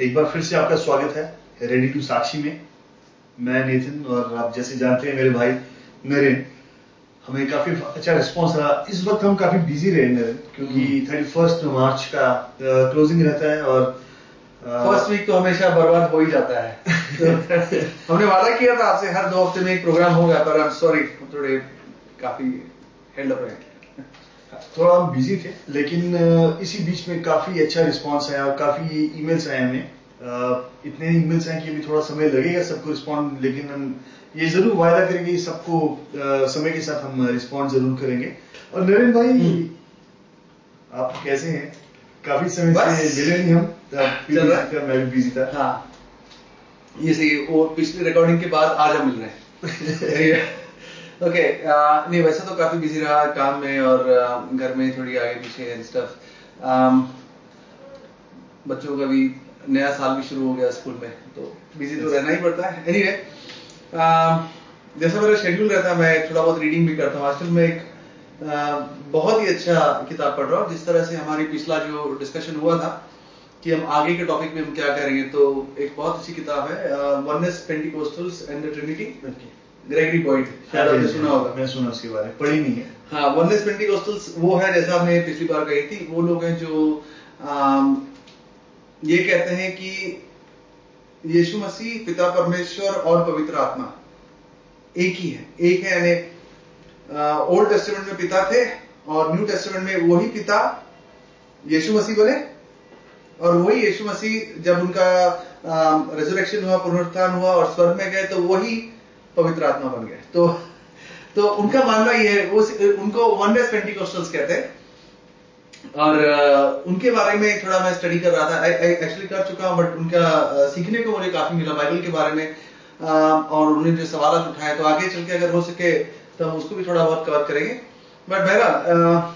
एक बार फिर से आपका स्वागत है रेडी टू साक्षी में। मैं नितिन और आप जैसे जानते हैं मेरे भाई नरेन हमें काफ़ी अच्छा रिस्पांस रहा। इस वक्त हम काफ़ी बिज़ी रहे नरेन क्योंकि थर्टी फ़र्स्ट मार्च का क्लोजिंग रहता है और फ़र्स्ट वीक तो हमेशा बर्बाद हो ही जाता है। हमने वादा किया था आपसे हर दो हफ़्ते में एक प्रोग्राम होगा पर आई एम सॉरी थोड़े काफ़ी हेल्ड अप रहे थोड़ा हम बिज़ी थे लेकिन इसी बीच में काफ़ी अच्छा रिस्पांस आया और काफ़ी ईमेल्स आए हमें। इतने ईमेल्स आए कि अभी थोड़ा समय लगेगा सबको रिस्पॉन्ड लेकिन हम ये ज़रूर वायदा करेंगे सबको समय के साथ हम रिस्पॉन्ड ज़रूर करेंगे। और नरेंद्र भाई हम्म। आप कैसे हैं? काफ़ी समय से मिले नहीं हम चल। रहा है मैं भी बिज़ी था। हाँ। ये सही और पिछले रिकॉर्डिंग के बाद आज हम मिल रहे हैं। ओके uh, नहीं वैसे तो काफ़ी बिज़ी रहा काम में और uh, घर में थोड़ी आगे पीछे एंड स्टफ़ um, बच्चों का भी नया साल भी शुरू हो गया स्कूल में तो बिज़ी तो रहना ही पड़ता है. एनी anyway, uh, जैसा मेरा शेड्यूल रहता है मैं थोड़ा बहुत रीडिंग भी करता हूँ. आजकल मैं एक uh, बहुत ही अच्छा किताब पढ़ रहा हूँ जिस तरह से हमारी पिछला जो डिस्कशन हुआ था कि हम आगे के टॉपिक में हम क्या करेंगे तो एक बहुत अच्छी किताब है oneness Pentecostals and the Trinity Gregory point शायद आपने सुना होगा। मैं सुना उसके बारे में। पढ़ी नहीं है। हाँ वननेस पेंटिकोस्टल्स वो है जैसा हमने पिछली बार कही थी। वो लोग हैं जो आम, ये कहते हैं कि यीशु मसीह पिता परमेश्वर और पवित्र आत्मा। एक ही है। एक है यानी ओल्ड टेस्टमेंट में पिता थे और न्यू टेस्टमेंट में वही पिता यीशु मसीह बोले। और वही यीशु मसीह जब उनका रेजरेक्शन हुआ पुनरुत्थान हुआ और स्वर्ग में गए तो वही पवित्र आत्मा बन गए। तो तो उनका मानना ये है, वो उनको वन डेज़ पेंटिकोस्टल्स कहते हैं। और उनके बारे में थोड़ा मैं स्टडी कर रहा था। एक्चुअली कर चुका हूँ बट उनका सीखने को मुझे काफ़ी मिला बाइबल के बारे में। और उन्होंने जो सवाल उठाए तो आगे चल के अगर हो सके तो हम उसको भी थोड़ा बहुत कवर करेंगे। बट बहरहाल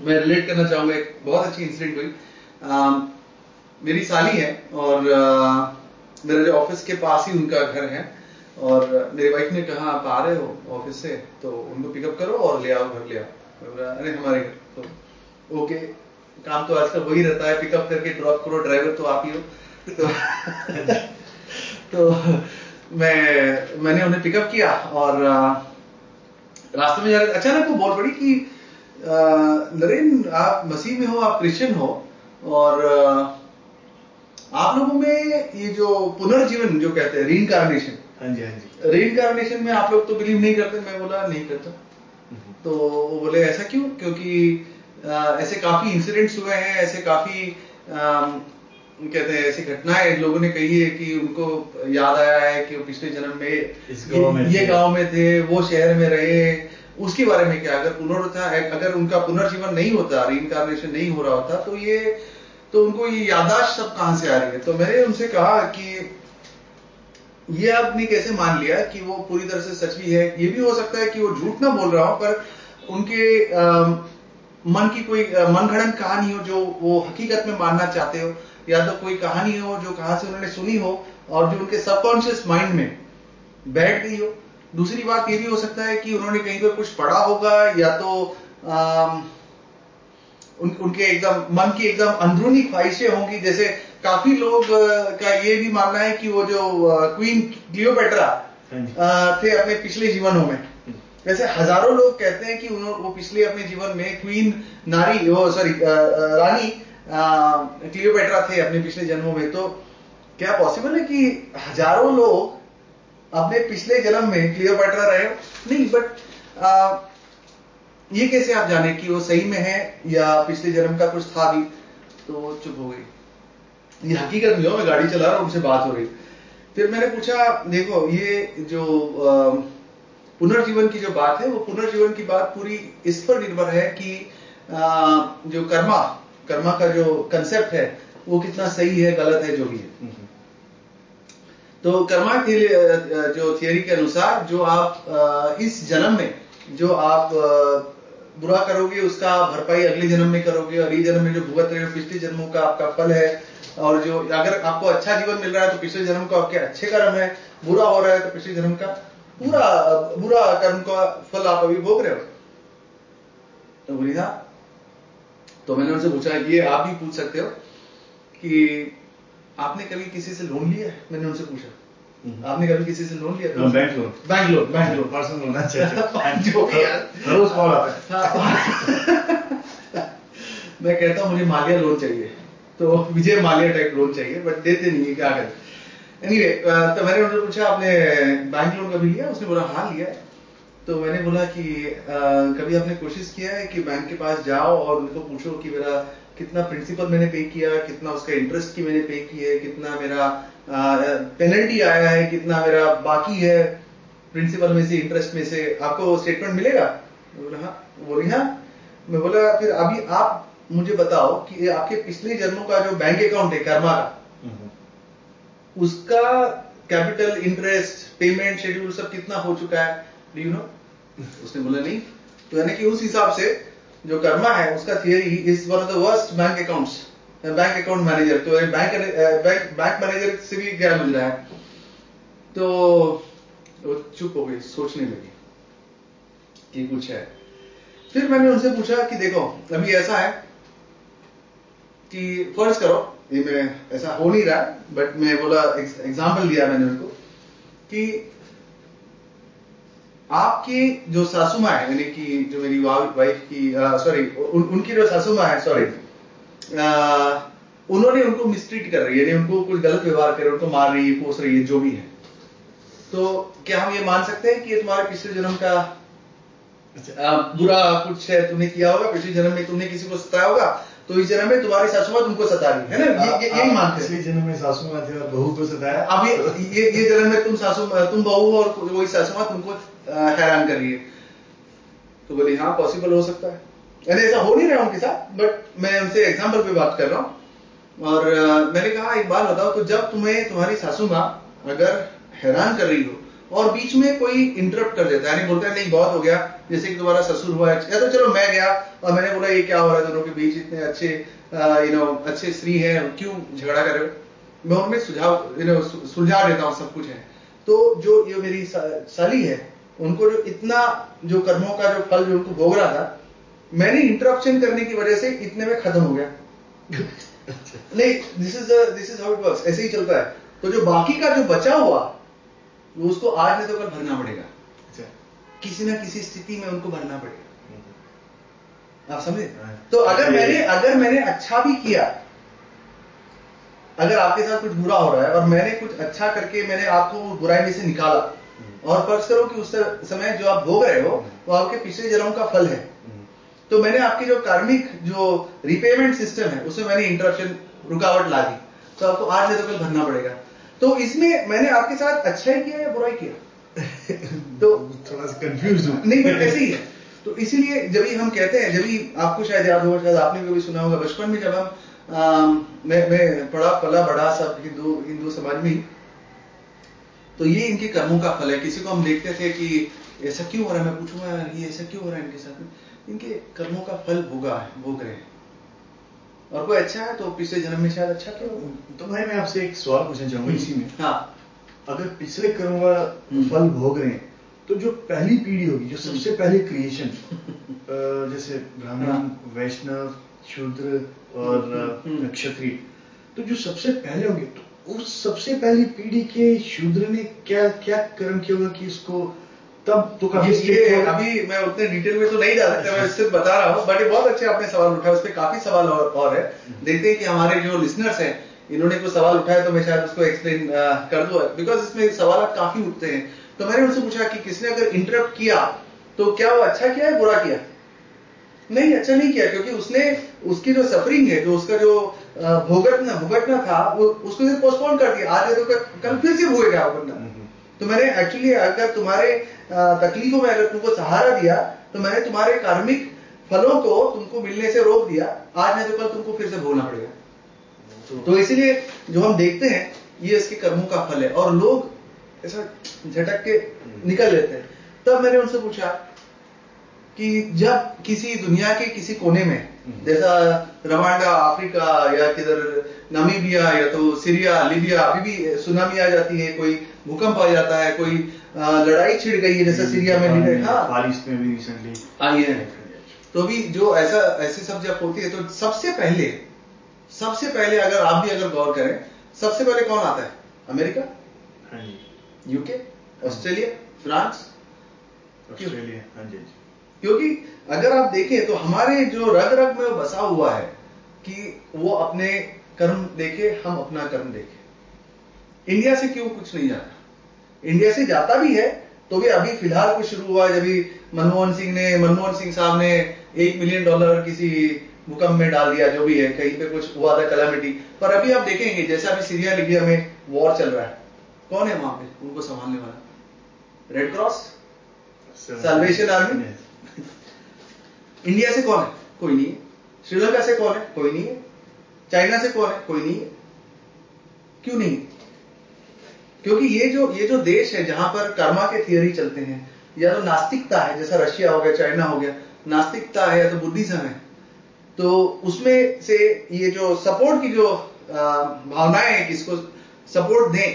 मैं रिलेट करना चाहूँगा, एक बहुत अच्छी इंसिडेंट हुई। मेरी साली है, और मेरे जो ऑफ़िस के पास ही उनका घर है। और मेरी वाइफ ने कहा आप आ रहे हो ऑफ़िस से तो उनको पिकअप करो और ले आओ घर ले आओ. अरे हमारे घर तो ओके काम तो आजकल वही रहता है पिकअप करके ड्रॉप करो ड्राइवर तो आप ही हो. तो, तो मैं मैंने उन्हें पिकअप किया और रास्ते में जा रहे अचानक वो बोल पड़ी कि नरेन आप मसीह में हो आप क्रिश्चियन हो और आप लोगों में ये जो पुनर्जीवन जो कहते हैं रीइंकारनेशन हाँ जी हाँ जी। में आप लोग तो बिलीव नहीं करते मैं बोला नहीं करता। हम्म। तो वो बोले ऐसा क्यों? क्योंकि आ, ऐसे काफ़ी इंसिडेंट्स हुए हैं ऐसे काफ़ी आ, कहते हैं ऐसी घटनाएँ लोगों ने कही है कि उनको याद आया है कि वो पिछले जन्म में, में ये गाँव में थे वो शहर में रहे। उसके बारे में क्या? अगर पुनरुत्थान अगर उनका पुनर्जीवन नहीं होता रीइंकारनेशन नहीं हो रहा होता तो ये तो उनको ये यादाश्त सब कहाँ से आ रही है? तो मैंने उनसे कहा कि ये आपने कैसे मान लिया कि वो पूरी तरह से सच भी है? ये भी हो सकता है कि वो झूठ ना बोल रहा हो पर उनके आ, मन की कोई मन घड़न कहानी हो जो वो हकीकत में मानना चाहते हो या तो कोई कहानी हो जो कहाँ से उन्होंने सुनी हो और जो उनके सबकॉन्शियस माइंड में बैठ गई हो। दूसरी बात ये भी हो सकता है कि उन्होंने कहीं पर कुछ पढ़ा होगा या तो आ, उन, उनके एकदम मन की एकदम अंदरूनी ख्वाहिशें होंगी जैसे काफ़ी लोग का ये भी मानना है कि वो जो क्वीन क्लियोपेट्रा हाँ थे अपने पिछले जीवनों में। वैसे हज़ारों लोग कहते हैं कि उन्होंने वो पिछले अपने जीवन में क्वीन नारी वो सॉरी रानी क्लियोपेट्रा थे अपने पिछले जन्मों में। तो क्या पॉसिबल है कि हज़ारों लोग अपने पिछले जन्म में क्लियोपेट्रा रहे? नहीं बट ये कैसे आप जाने कि वो सही में है या पिछले जन्म का कुछ था भी? तो चुप हो गई। ये हकीकत नहीं हो मैं गाड़ी चला रहा हूँ उनसे बात हो रही फिर मैंने पूछा देखो ये जो पुनर्जीवन की जो बात है वो पुनर्जीवन की बात पूरी इस पर निर्भर है कि जो कर्मा कर्मा का जो कंसेप्ट है वो कितना सही है गलत है जो भी है। तो कर्मा के जो थियरी के अनुसार जो आप इस जन्म में जो आप बुरा करोगे उसका भरपाई अगले जन्म में करोगे और ये जन्म में जो भुगत रहे हो पिछले जन्मों का आपका फल है और जो अगर आपको अच्छा जीवन मिल रहा है तो पिछले जन्म का आपके अच्छे कर्म है बुरा हो रहा है तो पिछले जन्म का पूरा बुरा कर्म का फल आप अभी भोग रहे हो। तो बोली हाँ तो मैंने उनसे पूछा ये आप भी पूछ सकते हो कि आपने कभी किसी से लोन लिया है? मैंने उनसे पूछा। आपने कभी किसी से लोन लिया? Bank loan bank loan bank loan personal loan अच्छा अच्छा। जो भी रोज कॉल आता हाँ। मैं कहता हूँ मुझे मालिया लोन चाहिए। तो विजय मालिया टाइप लोन चाहिए बट देते नहीं है, क्या करें? एनीवे तो मैंने उनसे पूछा, आपने बैंक लोन कभी लिया? उसने बोला हाँ लिया तो मैंने बोला कि कभी आपने कोशिश किया है कि बैंक के पास जाओ और उनको पूछो कि मेरा कितना प्रिंसिपल मैंने पे किया, कितना उसका इंटरेस्ट की मैंने पे की है, कितना मेरा पेनल्टी आया है, कितना मेरा बाकी है प्रिंसिपल में से इंटरेस्ट में से? आपको स्टेटमेंट मिलेगा? बोला हाँ। बोली हाँ। मैं बोला, फिर अभी आप मुझे बताओ कि आपके पिछले जन्मों का जो बैंक अकाउंट है कर्मा का उसका कैपिटल इंटरेस्ट पेमेंट शेड्यूल सब कितना हो चुका है? डू यू नो उसने बोला नहीं। तो यानी कि उस हिसाब से जो कर्मा है उसका theory is one of the worst bank accounts bank account manager तो बैंक बैंक बैंक मैनेजर से भी गया मिल रहा है? तो वो चुप हो गई सोचने लगी कि कुछ है। फिर मैंने उनसे पूछा कि देखो अभी ऐसा है कि फ़र्ज़ करो। ये मैं ऐसा हो नहीं रहा बट मैं बोला एग्ज़ाम्पल दिया मैंने उनको कि आपकी जो सासू माँ है यानी कि जो मेरी वाइफ की सॉरी उन, उनकी जो सासू माँ है सॉरी उन्होंने उनको मिसट्रीट कर रही है यानी उनको कुछ गलत व्यवहार कर रही उनको मार रही है कोस रही है जो भी है। तो क्या हम ये मान सकते हैं कि ये तुम्हारे पिछले जन्म का आ, बुरा कुछ है तुमने किया होगा पिछले जन्म में तुमने किसी को सताया होगा? तो इस जन्म में तुम्हारी सासू माँ तुमको सता रही है ना? ये, यही मानते हैं। जन्म में सासू माँ थे और बहू को सताया। अब ये ये, जन्म में तुम सासू तुम बहू और वही सासू माँ तुमको हैरान कर रही है। तो बोली हाँ पॉसिबल हो सकता है। यानी ऐसा हो नहीं रहा उनके साथ बट मैं उनसे एग्ज़ाम्पल पे बात कर रहा हूँ। और मैंने कहा एक बात बताओ तो जब तुम्हें तुम्हारी सासू माँ अगर हैरान कर रही हो और बीच में कोई इंटरप्ट कर देता है। यानी बोलता है नहीं बहुत हो गया। जैसे कि तुम्हारा ससुर हुआ है या तो चलो मैं गया और मैंने बोला ये क्या हो रहा है? दोनों के बीच इतने अच्छे यू नो अच्छे स्त्री हैं क्यों झगड़ा कर रहे हो? मैं उनमें सुझाव यू नो सुलझा देता हूँ सब कुछ है। तो जो ये मेरी साली है उनको जो इतना जो कर्मों का जो फल जो उनको भोग रहा था मैंने इंटरप्शन करने की वजह से इतने में खत्म हो गया। नहीं this is this is how it works ऐसे ही चलता है। तो जो बाकी का जो बचा हुआ वो उसको आज नहीं तो कल भरना पड़ेगा। अच्छा। किसी ना किसी स्थिति में उनको भरना पड़ेगा। आप समझे? हाँ। तो अगर मैंने अगर मैंने अच्छा भी किया अगर आपके साथ कुछ बुरा हो रहा है और मैंने कुछ अच्छा करके मैंने आपको बुराई में से निकाला और फ़र्ज़ करो कि उस समय जो आप भोग रहे हो वो आपके पिछले जन्म का फल है। तो मैंने आपकी जो कार्मिक जो रिपेमेंट सिस्टम है उसमें मैंने इंटरप्शन रुकावट ला दी। तो आपको आज नहीं तो कल भरना पड़ेगा। तो इसमें मैंने आपके साथ अच्छा ही किया या बुरा ही किया? तो थोड़ा सा कंफ्यूज हूँ। नहीं बट ऐसे ही है। तो इसीलिए जब हम कहते हैं जब आपको शायद याद होगा शायद आपने भी कभी सुना होगा बचपन में जब हम मैं मैं पढ़ा पला बड़ा सब हिंदू हिंदू समाज में तो ये इनके कर्मों का फल है। किसी को हम देखते थे कि ऐसा क्यों हो रहा है? मैं पूछूँगा ये ऐसा क्यों हो रहा है इनके साथ? में इनके कर्मों का फल भोगा है भोग रहे हैं। और कोई अच्छा है तो पिछले जन्म में शायद अच्छा किया होगा। तो भाई मैं आपसे एक सवाल पूछना चाहूँगा इसी में हाँ अगर पिछले कर्म का हम्म। फल भोग रहे हैं तो जो पहली पीढ़ी होगी जो सबसे पहले क्रिएशन जैसे ब्राह्मण हाँ। वैष्णव शूद्र और हम्म। अ, क्षत्रिय तो जो सबसे पहले होंगे तो उस सबसे पहली पीढ़ी के शूद्र ने क्या क्या कर्म किया होगा कि इसको तब तो कभी अभी मैं उतने डिटेल में तो नहीं जा सकता मैं सिर्फ़ बता रहा हूँ बट ये बहुत अच्छे आपने सवाल उठाया उस पर काफ़ी सवाल और, और है। देखते हैं कि हमारे जो लिसनर्स हैं इन्होंने कोई सवाल उठाया तो मैं शायद उसको एक्सप्लेन कर दूँ। बिकॉज़ इसमें सवाल काफ़ी उठते हैं। तो मैंने उनसे पूछा कि किसने अगर इंटरप्ट किया तो क्या वो अच्छा किया है बुरा किया? नहीं अच्छा नहीं किया क्योंकि उसने उसकी जो सफरिंग है जो उसका जो भुगतना भुगतना था वो उसको सिर्फ़ पोस्टपोन कर दिया। आज है तो कल- फिर से भुगेगा हम्म। तो मैंने एक्चुअली अगर तुम्हारे तकलीफों में अगर तुमको सहारा दिया तो मैंने तुम्हारे कार्मिक फलों को तुमको मिलने से रोक दिया। आज नहीं तो कल तुमको फिर से भोगना पड़ेगा। तो इसीलिए जो हम देखते हैं, ये इसके कर्मों का फल है। और लोग ऐसा झटक के निकल लेते हैं। तब मैंने उनसे पूछा कि जब किसी दुनिया के किसी कोने में, जैसा रवांडा, अफ्रीका या किधर नामीबिया या तो सीरिया, लीबिया, अभी भी सुनामी आ जाती है, कोई भूकंप आ जाता है, कोई लड़ाई छिड़ गई है जैसे सीरिया में हाँ बारिश में भी रिसेंटली आई है। तो भी जो ऐसा ऐसी सब जब होती है तो सबसे पहले सबसे पहले अगर आप भी अगर गौर करें सबसे पहले कौन आता है? अमेरिका? हाँ यूके ऑस्ट्रेलिया? फ्रांस? ऑस्ट्रेलिया हाँ जी हाँ जी। क्योंकि अगर आप देखें तो हमारे जो रग रग में बसा हुआ है कि वो अपने कर्म देखे हम अपना कर्म देखे। इंडिया से क्यों कुछ नहीं जाता? इंडिया से जाता भी है तो भी अभी फ़िलहाल कुछ शुरू हुआ है, जब मनमोहन सिंह ने, मनमोहन सिंह साहब ने एक मिलियन डॉलर किसी भूकंप में डाल दिया, जो भी है, कहीं पे कुछ हुआ था कलामिटी पर अभी आप देखेंगे, जैसे अभी सीरिया, लिबिया में वॉर चल रहा है। कौन है वहाँ पे? उनको संभालने वाला। Red cross Salvation Army? India से कौन है? कोई नहीं श्रीलंका से कौन है? कोई नहीं है। चाइना से कौन है? कोई नहीं है। क्यों नहीं? क्योंकि ये जो ये जो देश है जहाँ पर कर्मा के थियरी चलते हैं या तो नास्तिकता है जैसा रशिया हो गया चाइना हो गया नास्तिकता है या तो बुद्धिज्म है तो उसमें से ये जो सपोर्ट की जो भावनाएँ हैं कि इसको सपोर्ट दें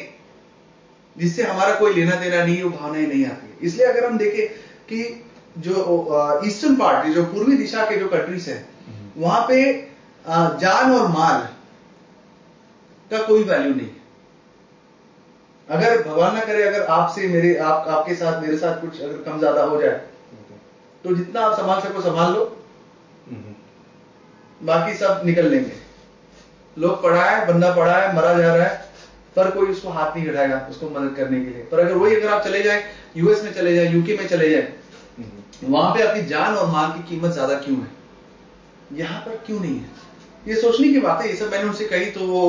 जिससे हमारा कोई लेना देना नहीं वो भावनाएँ नहीं आती है। इसलिए अगर हम देखें कि जो ईस्टर्न पार्ट जो पूर्वी दिशा के जो कंट्रीज़ है वहाँ पे जान और माल का कोई वैल्यू नहीं। अगर भगवान ना करे अगर आपसे मेरे आप आपके साथ मेरे साथ कुछ अगर कम ज़्यादा हो जाए तो जितना आप संभाल सको संभाल लो। बाकी सब निकल लेंगे। लोग पढ़ा है बंदा पढ़ा है मरा जा रहा है पर कोई उसको हाथ नहीं बढ़ाएगा उसको मदद करने के लिए। पर अगर वही अगर आप चले जाए यूएस में चले जाए यूके में चले जाए वहाँ पे आपकी जान और माल की कीमत ज़्यादा क्यों है? यहाँ पर क्यों नहीं है? ये सोचने की बात है ये सब मैंने उनसे कही तो वो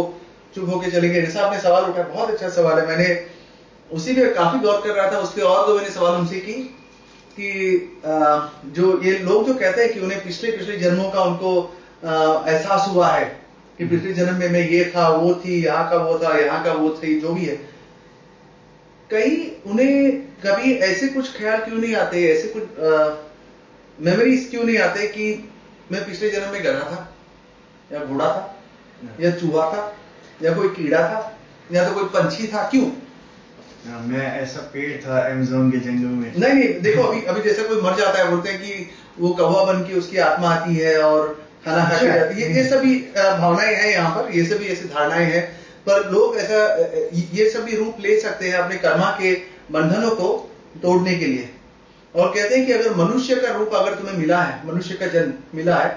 चुप होके चले गए जैसा आपने सवाल उठाया बहुत अच्छा सवाल है। मैंने उसी पे काफ़ी गौर कर रहा था उसके और दो मैंने सवाल उनसे की कि जो ये लोग जो कहते हैं कि उन्हें पिछले पिछले जन्मों का उनको एहसास हुआ है कि पिछले जन्म में मैं ये था वो थी यहाँ का वो था यहाँ का वो थी जो भी है। कहीं उन्हें कभी ऐसे कुछ ख्याल क्यों नहीं आते ऐसे कुछ मेमोरीज क्यों नहीं आते कि मैं पिछले जन्म में गधा था या घोड़ा था या चूहा था? या कोई कीड़ा था? या तो कोई पंछी था? क्यों? मैं ऐसा पेड़ था अमेजोन के जंगल में। नहीं नहीं देखो अभी अभी जैसे कोई मर जाता है बोलते हैं कि वो कौवा बन के उसकी आत्मा आती है और खाना खा के जाती है। ये सभी भावनाएँ हैं यहाँ पर ये सभी ऐसी धारणाएँ हैं। पर लोग ऐसा ये सभी रूप ले सकते हैं अपने कर्मा के बंधनों को तोड़ने के लिए। और कहते हैं कि अगर मनुष्य का रूप अगर तुम्हें मिला है मनुष्य का जन्म मिला है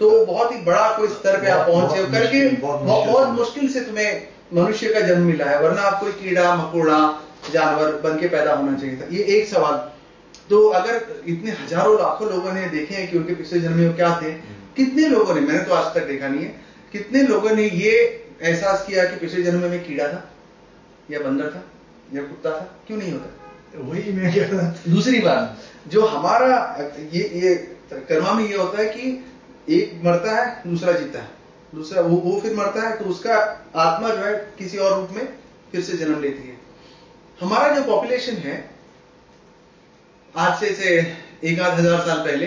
तो बहुत ही बड़ा कोई स्तर पे आप पहुँचे करके बहुत मुश्किल से। तुम्हें मनुष्य का जन्म मिला है वरना आप कोई कीड़ा मकोड़ा जानवर बन के पैदा होना चाहिए था। ये एक सवाल। तो अगर इतने हज़ारों लाखों लोगों ने देखे हैं कि उनके पिछले जन्म में क्या थे कितने लोगों ने मैंने तो आज तक देखा नहीं है कितने लोगों ने ये एहसास किया कि पिछले जन्म में कीड़ा था या बंदर था या कुत्ता था? क्यों नहीं होता? वही मैं कह रहा दूसरी बात जो हमारा ये ये कर्मा में ये होता है कि एक मरता है, दूसरा जीता है। दूसरा वो वो फिर मरता है तो उसका आत्मा जो है किसी और रूप में फिर से जन्म लेती है। हमारा जो पॉपुलेशन है, आज से से एक आध हज़ार साल पहले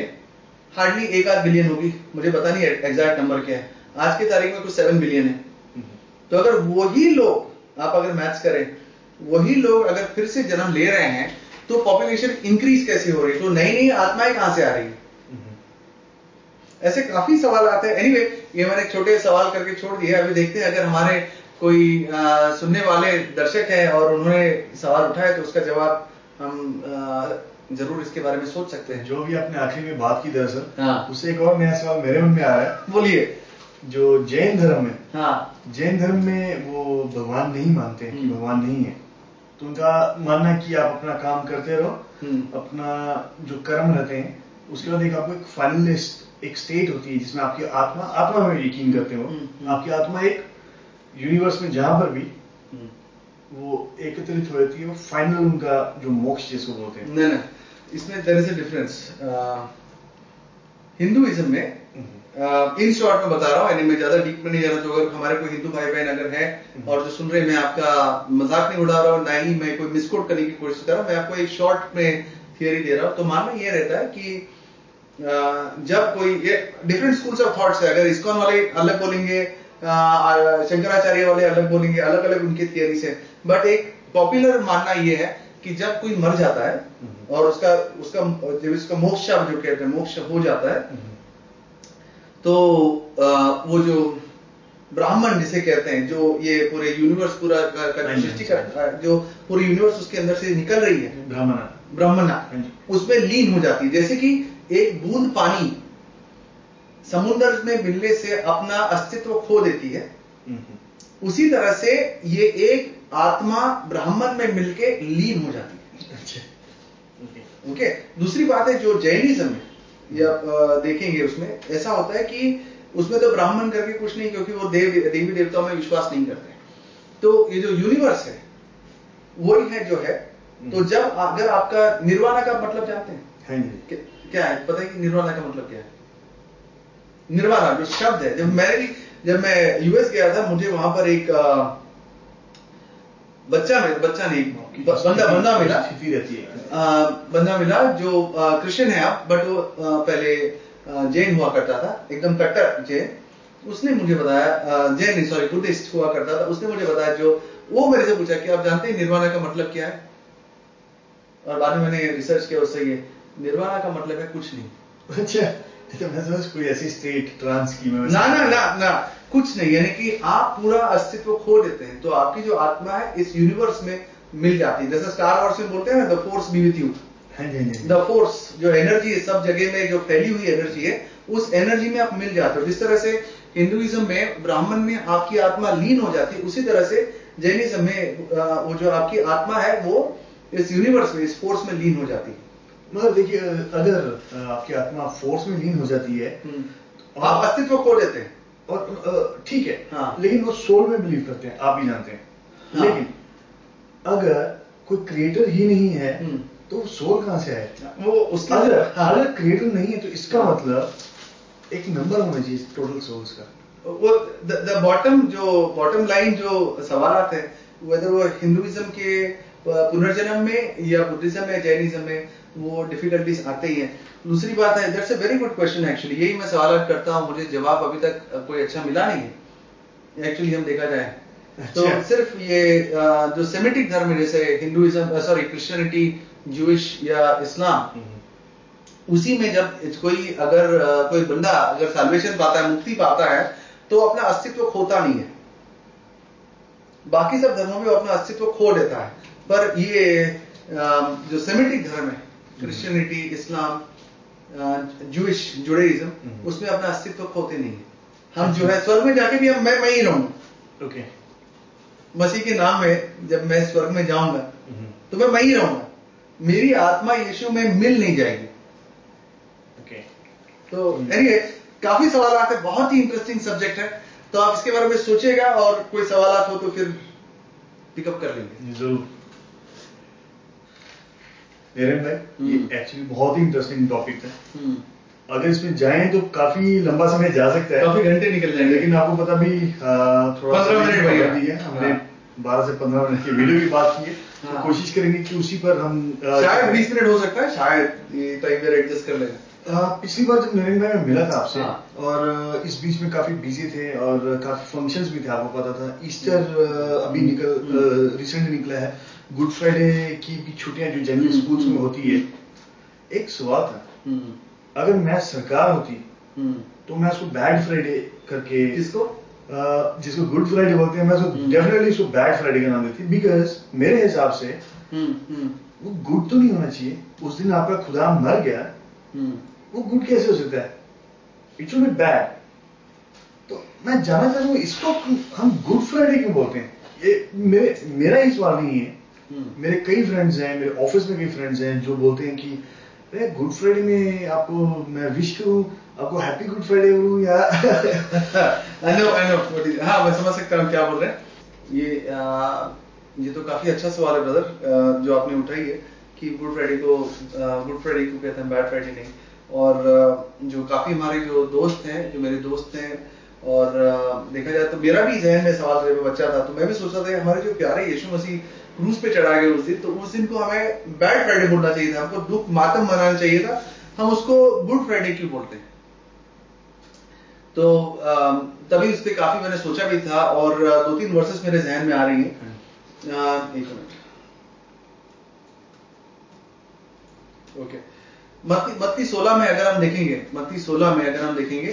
हार्डली एक आध बिलियन होगी। मुझे पता नहीं एग्जैक्ट नंबर क्या है। आज की तारीख में कुछ सेवन बिलियन है। तो अगर वही लोग, आप अगर मैथ्स करें, वही लोग अगर फिर से जन्म ले रहे हैं तो पॉपुलेशन इंक्रीज कैसे हो रही है? तो नई नई आत्माएँ कहाँ से आ रही है? ऐसे काफ़ी सवाल आते हैं। एनीवे anyway, ये मैंने छोटे सवाल करके छोड़ दिया अभी देखते हैं अगर हमारे कोई आ, सुनने वाले दर्शक हैं और उन्होंने सवाल उठाया तो उसका जवाब हम आ, ज़रूर इसके बारे में सोच सकते हैं। जो भी आपने आखिरी में बात की दरअसल हाँ। उससे एक और नया सवाल मेरे मन में आ रहा है। बोलिए। जो जैन धर्म है हाँ। जैन धर्म में वो भगवान नहीं मानते हैं कि हम्म। भगवान नहीं है। तो उनका मानना है कि आप अपना काम करते रहो हम्म, अपना जो कर्म रहते हैं उसके बाद एक आपको एक फाइनलिस्ट एक स्टेट होती है जिसमें आपकी आत्मा आत्मा में यकीन करते हो हम्म, हम्म। आपकी आत्मा एक यूनिवर्स में जहाँ पर भी हम्म। वो एकत्रित हो जाती है वो फाइनल उनका जो मोक्ष जिसको बोलते हैं। नहीं नहीं इसमें there is a difference Hinduism में इन शॉर्ट में बता रहा हूँ यानी मैं ज़्यादा डीप में नहीं जा रहा तो अगर हमारे कोई हिंदू भाई बहन अगर है और जो सुन रहे हैं मैं आपका मज़ाक नहीं उड़ा रहा हूँ ना ही मैं कोई मिसकोट करने की कोशिश कर रहा हूँ मैं आपको एक शॉर्ट में थियरी दे रहा हूँ। तो मानना यह रहता है कि अ, जब कोई ये डिफरेंट स्कूल्स ऑफ़ थॉट्स है। अगर इस्कॉन वाले अलग बोलेंगे शंकराचार्य वाले अलग बोलेंगे अलग अलग उनकी थियरीज है। बट एक पॉपुलर मानना ये है कि जब कोई मर जाता है और उसका उसका जब इसका मोक्ष जो कहते हैं मोक्ष हो जाता है तो आ, वो जो ब्राह्मण जिसे कहते हैं जो ये पूरे यूनिवर्स पूरा का, हाँ जी, सृष्टि हाँ जी। का जो पूरी यूनिवर्स उसके अंदर से निकल रही है ब्राह्मण। ब्रह्मना हाँ उसमें लीन हो जाती है। जैसे कि एक बूंद पानी समुद्र में मिलने से अपना अस्तित्व खो देती है। हम्म, उसी तरह से ये एक आत्मा ब्राह्मण में मिलके लीन हो जाती है। अच्छा। ओके। ओके? दूसरी बात है जो जैनिज्म है या देखेंगे उसमें ऐसा होता है कि उसमें तो ब्राह्मण करके कुछ नहीं क्योंकि वो देव देवी देवताओं में विश्वास नहीं करते। तो ये जो यूनिवर्स है वही है जो है। तो जब अगर आपका निर्वाणा का मतलब जानते हैं हाँ क्या- है? पता है कि निर्वाणा का मतलब क्या है? निर्वाणा जो शब्द है। जब मैं भी जब मैं यूएस गया था मुझे वहाँ पर एक अ, बच्चा मिला बच्चा नहीं बंदा बंदा मिला। रहती है। बंदा मिला जो क्रिश्चियन है आप बट वो पहले जैन हुआ करता था। एकदम कट्टर जैन उसने मुझे बताया जैन नहीं सॉरी बुद्धिस्ट हुआ करता था। उसने मुझे बताया जो वो मेरे से पूछा कि आप जानते हैं निर्वाणा का मतलब क्या है? और बाद में मैंने रिसर्च किया उससे ये निर्वाणा का मतलब है कुछ नहीं। अच्छा तो मैं समझ कोई ऐसी स्टेट ट्रांस की मैं ना ना ना ना कुछ नहीं यानी कि आप पूरा अस्तित्व खो देते हैं तो आपकी जो आत्मा है इस यूनिवर्स में मिल जाती है। जैसे स्टार वॉर्स में बोलते हैं ना the force be with you the force जो। एनर्जी है सब जगह में जो फैली हुई एनर्जी है उस एनर्जी में आप मिल जाते हो। जिस तरह से हिंदुइज्म में ब्राह्मण में आपकी आत्मा लीन हो जाती है उसी तरह से जैनिज्म में वो जो आपकी आत्मा है वो इस यूनिवर्स में इस फोर्स में लीन हो जाती है। मतलब देखिए अगर आपकी आत्मा फोर्स में लीन हो जाती है आप अस्तित्व खो देते हैं और ठीक है हाँ। लेकिन वो सोल में बिलीव करते हैं आप भी जानते हैं हाँ। लेकिन अगर कोई क्रिएटर ही नहीं है हम्म। तो वो सोल कहाँ से आए वो उसके अगर हाँ। अगर क्रिएटर नहीं है तो इसका हाँ। मतलब एक नंबर होना चाहिए टोटल सोल्स का वो द बॉटम जो बॉटम लाइन जो सवालात है वेदर वो हिंदुइज्म के पुनर्जन्म में या बुद्धिज्म में जैनिज्म में वो डिफिकल्टीज आते ही हैं। दूसरी बात है that's a very good question actually यही मैं सवाल करता हूँ मुझे जवाब अभी तक कोई अच्छा मिला नहीं है। एक्चुअली हम देखा जाए। तो अच्छा। सिर्फ़ ये जो सेमेटिक धर्म है जैसे हिंदुइज्म सॉरी क्रिश्चियनिटी जूश या इस्लाम उसी में जब कोई अगर कोई बंदा अगर साल्वेशन पाता है मुक्ति पाता है तो अपना अस्तित्व खोता नहीं है। बाकी सब धर्मों में वो अपना अस्तित्व खो देता है। पर ये जो सेमेटिक धर्म है क्रिश्चियनिटी इस्लाम जूइश जुडेइज्म। उसमें अपना अस्तित्व खोते नहीं है। हम जो है स्वर्ग में जाके भी हम मैं मैं ही रहूँगा ओके मसीह के नाम में जब मैं स्वर्ग में जाऊँगा तो मैं मैं ही रहूँगा। मेरी आत्मा यीशु में मिल नहीं जाएगी। ओके तो एनीवे काफ़ी सवाल आते हैं बहुत ही इंटरेस्टिंग सब्जेक्ट है। तो आप इसके बारे में सोचेगा और कोई सवाल हो तो फिर पिकअप कर लेंगे। ज़रूर। निरन भाई। ये हम्म। एक्चुअली बहुत ही इंटरेस्टिंग टॉपिक है। अगर इसमें जाएँ तो काफ़ी लंबा समय जा सकता है। काफ़ी घंटे निकल जाएँगे। लेकिन आपको पता भी थोड़ा 15 समय मिनट। पाबंदी है। हमने बारह से 15 मिनट की वीडियो की बात की है। हाँ। तो कोशिश करेंगे कि उसी पर हम शायद 20 मिनट हो सकता है। शायद ये टाइम वेर एडजस्ट कर लेगा पिछली बार जब नरेंद्र भाई मैं मिला था आपसे हाँ। और इस बीच में काफ़ी बिज़ी थे और काफ़ी फ़ंक्शंस भी थे आपको पता था। ईस्टर अभी निकल रिसेंटली निकला है। गुड फ्राइडे की भी छुट्टियाँ जो जनरल हम्म, स्कूल्स में हम्म, होती है एक सवाल था। अगर मैं सरकार होती तो मैं उसको बैड फ्राइडे करके किसको? जिसको गुड फ्राइडे बोलते हैं मैं उसको हम्म। डेफिनेटली उसको बैड फ्राइडे का नाम देती। बिकॉज़ मेरे हिसाब से वो गुड तो नहीं होना चाहिए। उस दिन आपका खुदा मर गया वो गुड कैसे हो सकता है? इट शुड बी बैड तो मैं जानना चाहता हूँ इसको हम गुड फ्राइडे क्यों बोलते हैं? ये मेरे मेरा ही सवाल नहीं है। मेरे कई फ्रेंड्स हैं मेरे ऑफ़िस में कई फ्रेंड्स हैं जो बोलते हैं कि अरे गुड फ्राइडे में आपको मैं विश करूँ आपको हैप्पी गुड फ्राइडे करूँ या आई नो आई नो हाँ। मैं समझ सकता हूँ क्या बोल रहे हैं। ये आ, ये तो काफ़ी अच्छा सवाल है ब्रदर जो आपने उठाई है कि गुड फ्राइडे को गुड फ्राइडे को कहते हैं बैड फ्राइडे नहीं। और जो काफ़ी हमारे जो दोस्त हैं जो मेरे दोस्त हैं और देखा जाए तो मेरा भी जहन में सवाल जब बच्चा था तो मैं भी सोचता था हमारे जो प्यारे यीशु मसीह क्रूज पे चढ़ा गए उस दिन तो उस दिन को हमें बैड फ्राइडे बोलना चाहिए था। हमको दुख मातम मनाना चाहिए था। हम उसको गुड फ्राइडे क्यों बोलते हैं? तो तभी उस पर काफ़ी मैंने सोचा भी था और दो तीन वर्सेस मेरे जहन में आ रही हैं। एक मिनट। ओके। मत्ती मत्ती सोलह में अगर हम देखेंगे, मत्ती सोलह में अगर हम देखेंगे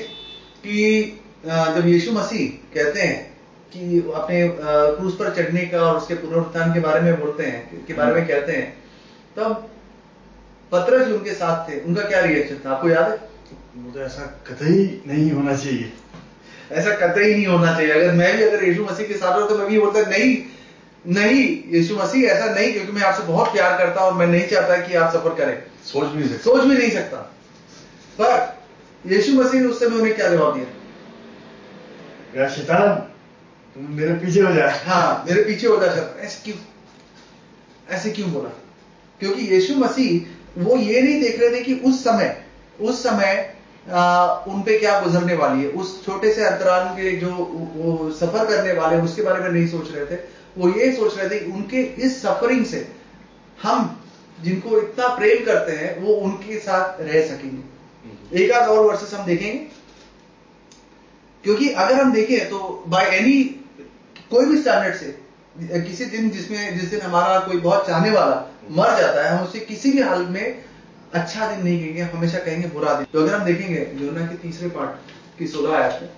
कि जब यीशु मसीह कहते हैं कि अपने क्रूस पर चढ़ने का और उसके पुनरुत्थान के बारे में बोलते हैं के बारे में कहते हैं। तब पत्रस जो उनके साथ थे। उनका क्या रिएक्शन था? आपको याद है? तो ऐसा कतई नहीं होना चाहिए। ऐसा कतई नहीं होना चाहिए। अगर मैं भी अगर यीशु मसीह के साथ हूँ तो मैं भी बोलता नहीं नहीं यीशु मसीह ऐसा नहीं क्योंकि मैं आपसे बहुत प्यार करता हूँ और मैं नहीं चाहता कि आप सफ़र करें। सोच भी नहीं सकते। सोच भी नहीं सकता। पर यीशु मसीह ने उस समय उन्हें क्या जवाब दिया? शैतान मेरे पीछे हो जाए। हाँ मेरे पीछे हो जाए शैतान ऐसे क्यों? ऐसे क्यों बोला? क्योंकि यीशु मसीह वो ये नहीं देख रहे थे कि उस समय उस समय आ, उन पे क्या गुजरने वाली है। उस छोटे से अंतराल के जो वो सफ़र करने वाले हैं, उसके बारे में नहीं सोच रहे थे। वो ये सोच रहे थे कि उनके इस सफरिंग से हम जिनको इतना प्रेम करते हैं वो उनके साथ रह सकेंगे। एक आध और वर्सेस हम देखेंगे। क्योंकि अगर हम देखें तो बाय एनी कोई भी स्टैंडर्ड से किसी दिन जिसमें जिस दिन हमारा कोई बहुत चाहने वाला मर जाता है हम उसे किसी भी हाल में अच्छा दिन नहीं कहेंगे हमेशा कहेंगे बुरा दिन। तो अगर हम देखेंगे योना के तीसरे पार्ट की सोलह आयत में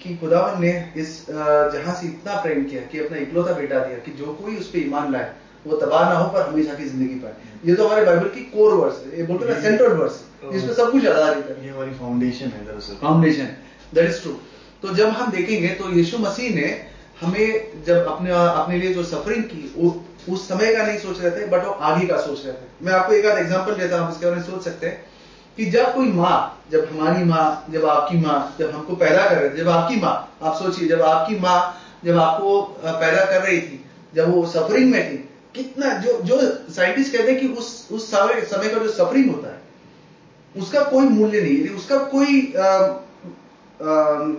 कि खुदावन ने इस जहाँ से इतना प्रेम किया कि अपना इकलौता बेटा दिया कि जो कोई उस पर ईमान लाए वो तबाह ना हो पर हमेशा की ज़िंदगी पाए। ये तो हमारे बाइबल की कोर वर्स है ये बोलते हैं सेंट्रल वर्स जिसमें सब कुछ आधारित है। ये हमारी फाउंडेशन है दरअसल। फाउंडेशन दैट इज़ ट्रू तो जब हम देखेंगे तो यीशु मसीह ने हमें जब अपने अपने लिए जो सफरिंग की, वो, उस समय का नहीं सोच रहे थे बट वो आगे का सोच रहे थे। मैं आपको एक आध एग्ज़ाम्पल देता हूँ इसके बारे में सोच सकते हैं, कि जब कोई माँ, जब हमारी माँ, जब आपकी माँ, जब हमको पैदा कर रहे थे, जब आपकी माँ, आप सोचिए, जब आपकी माँ, जब आपको पैदा कर रही थी, जब वो सफरिंग में थी, कितना, जो जो साइंटिस्ट कहते हैं कि उस उस समय समय का जो सफरिंग होता है, उसका कोई मूल्य नहीं है। उसका कोई